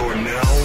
You're now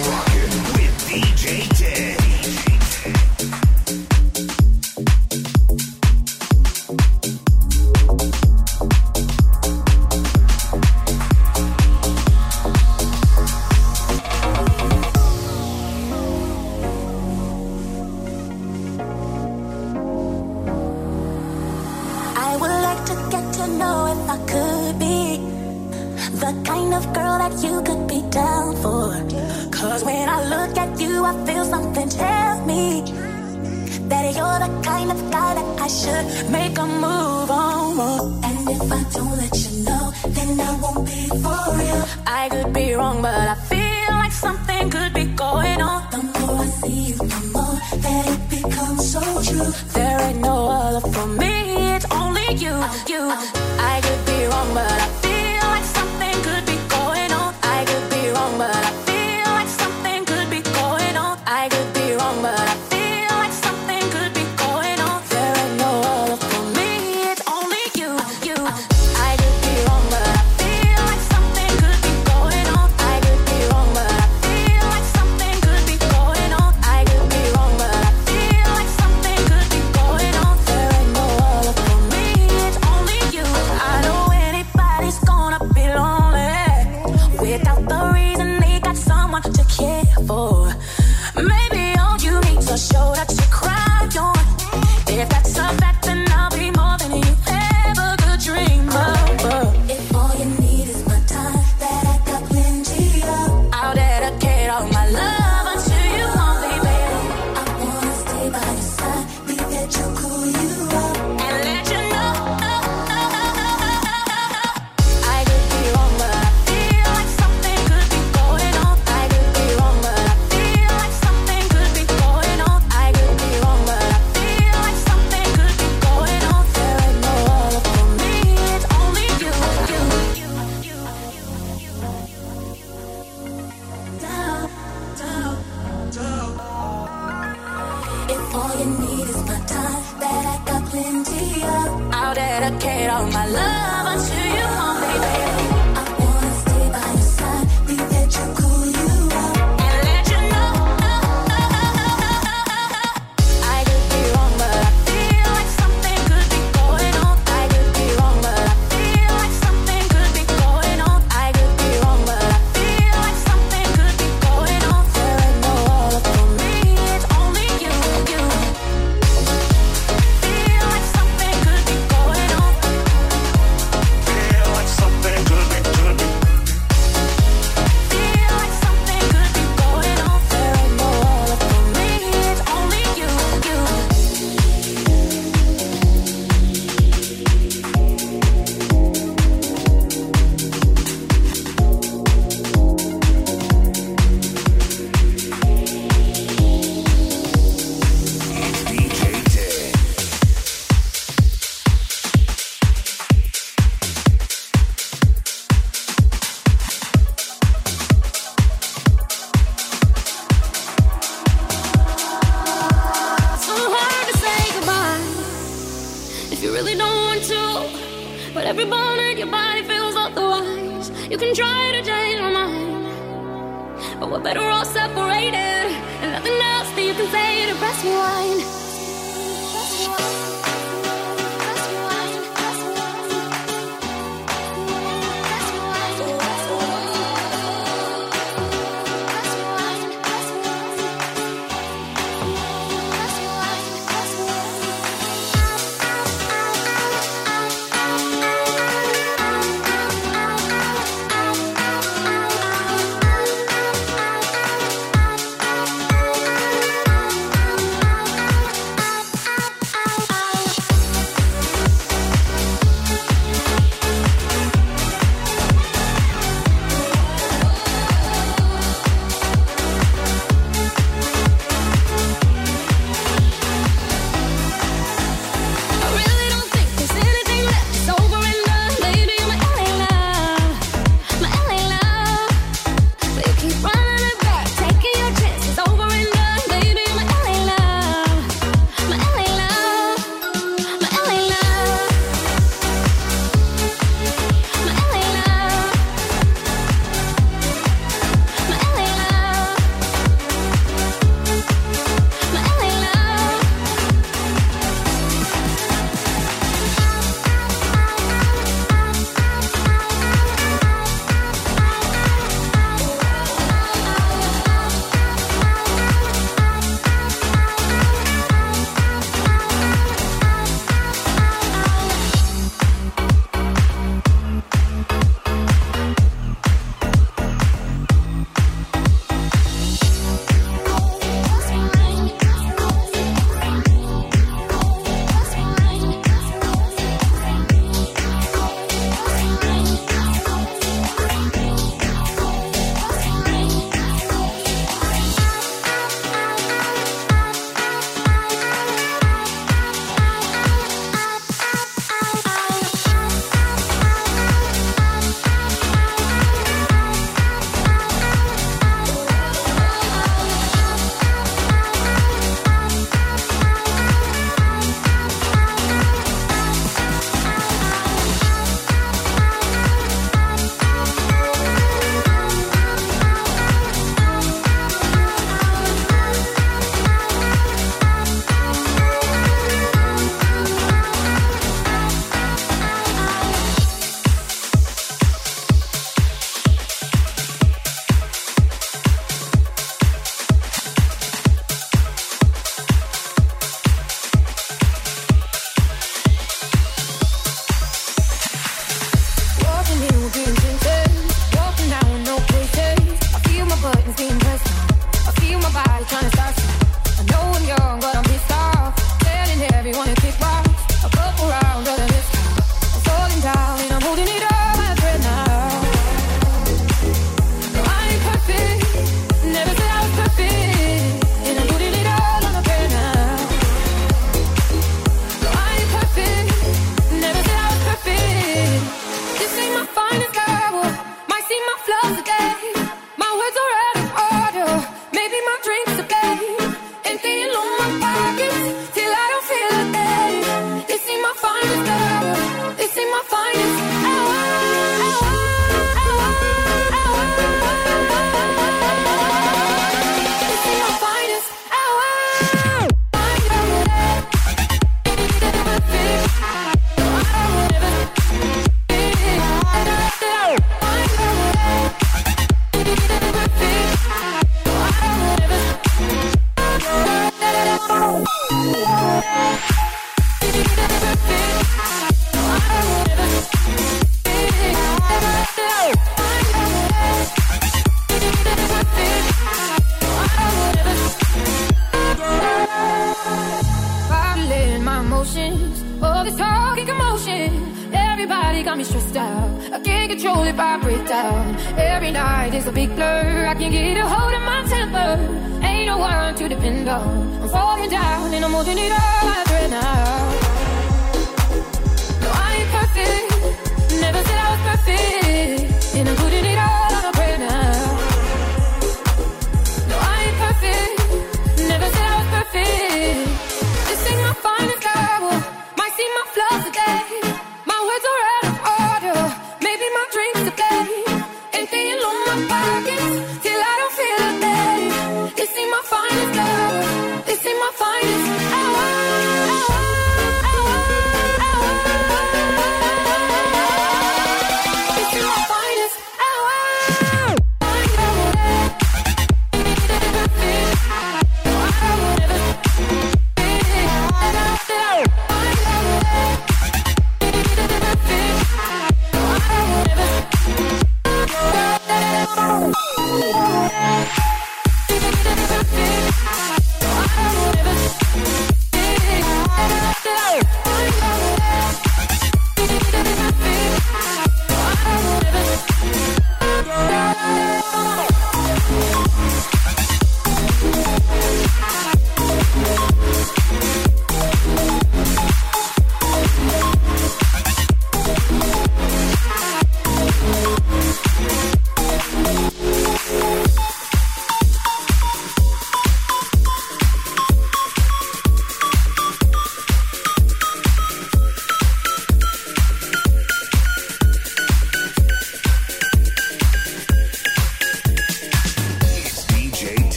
it's a big blur. I can't get a hold of my temper. Ain't no one to depend on. I'm falling down and I'm holding it all right now.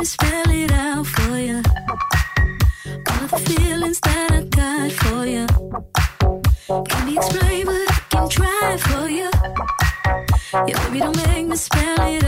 me spell it out for you. All the feelings that I got for you. But I can try for you. Yeah, baby, don't make me spell it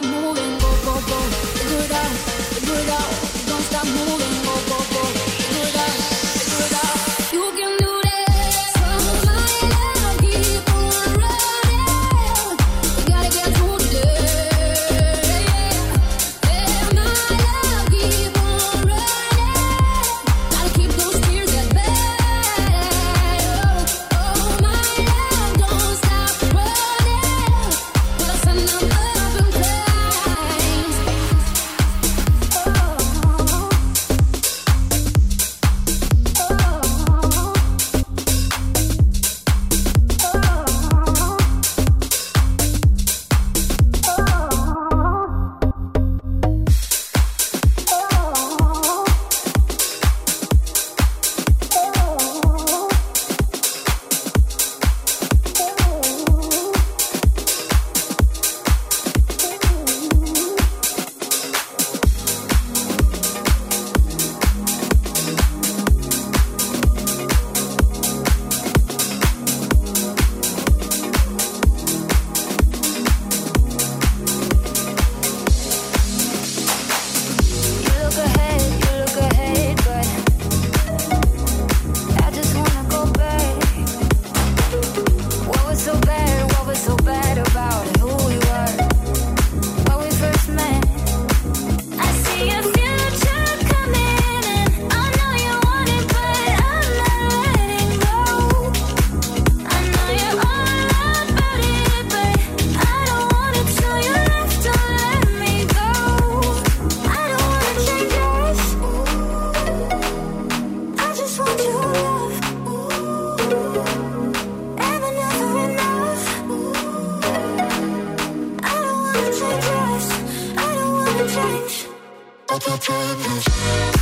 stop moving, go, go, go. Figure it out, figure it out. Don't stop moving, go, go. my problems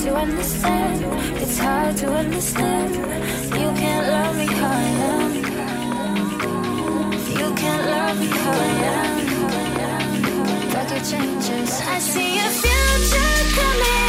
to understand. It's hard to understand. You can't love me how I am. You can't love me how I am. But it changes. I see a future coming.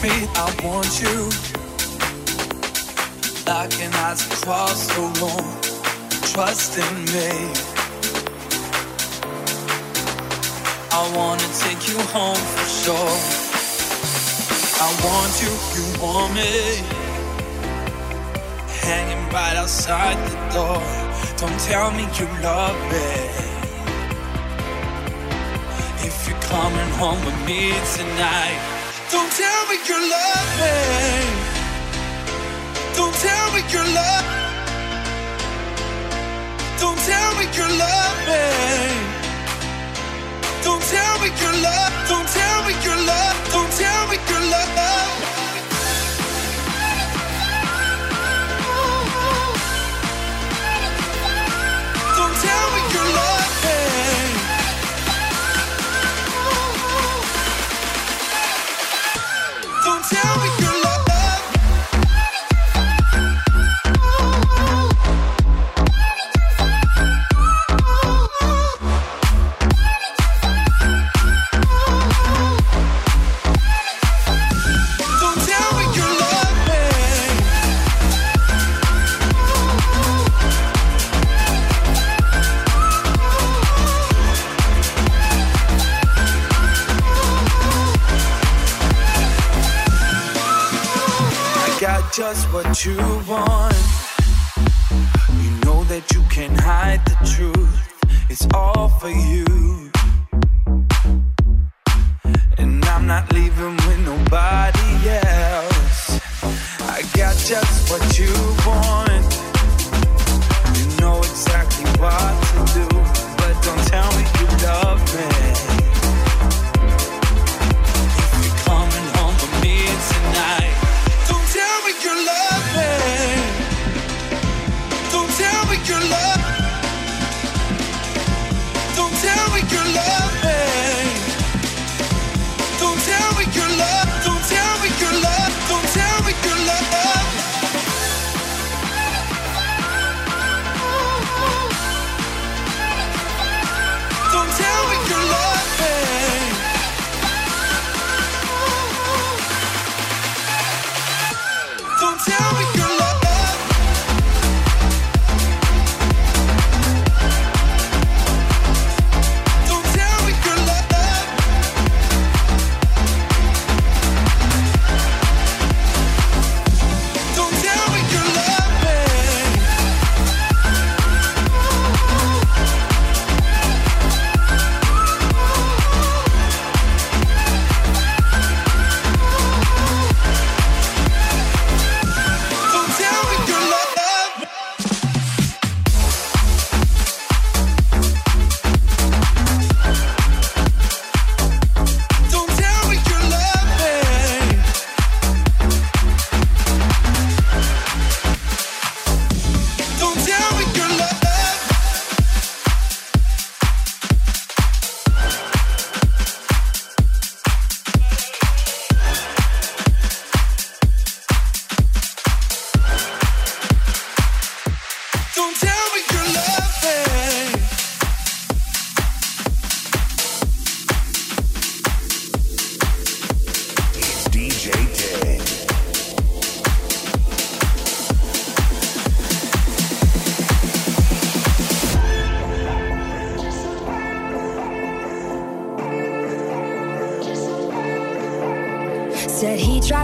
Feet. I want you. Locking eyes across the room. Trust in me. I wanna take you home for sure. I want you, you want me. Hanging right outside the door. Don't tell me you love me. If you're coming home with me tonight, don't tell me you love me. Don't tell me you love. Don't tell me you love me. Don't tell me you love. Don't tell me you love. Don't tell me you love. Don't tell me you love you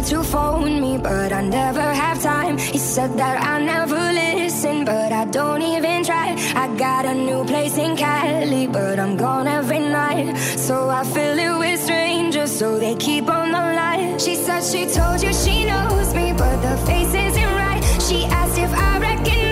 to phone me, but I never have time. He said that I never listen, but I don't even try. I got a new place in Cali, but I'm gone every night. So I fill it with strangers, so they keep on the line. She said she told you she knows me, but the face isn't right. She asked if I recognized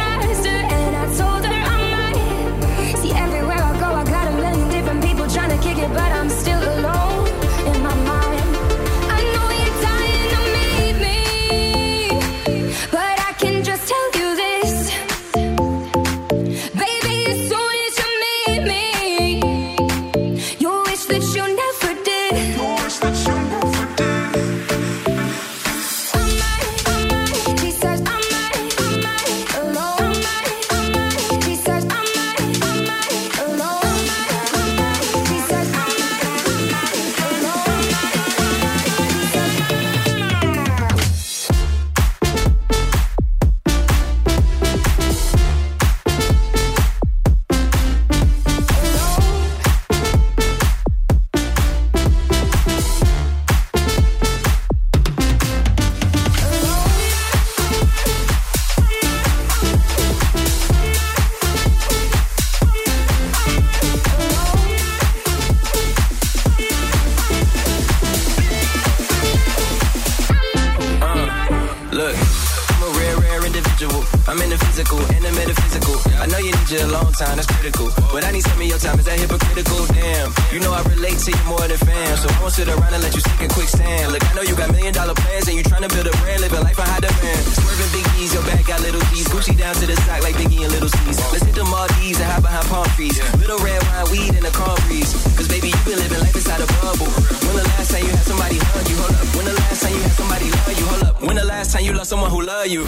in quicksand. Look, I know you got million dollar plans and you trying to build a brand, living life on high demand. Swerving big E's, your back got little G's. Gucci down to the sock like Biggie and Little C's. Let's hit the Maldives and hide behind palm trees. Little red wine, weed, and a calm breeze. Cause baby, you been living life inside a bubble. When the last time you had somebody hug you? Hold up. When the last time you had somebody love you? Hold up. When the last time you loved someone who love you?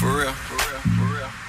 For real. DJ Teddy.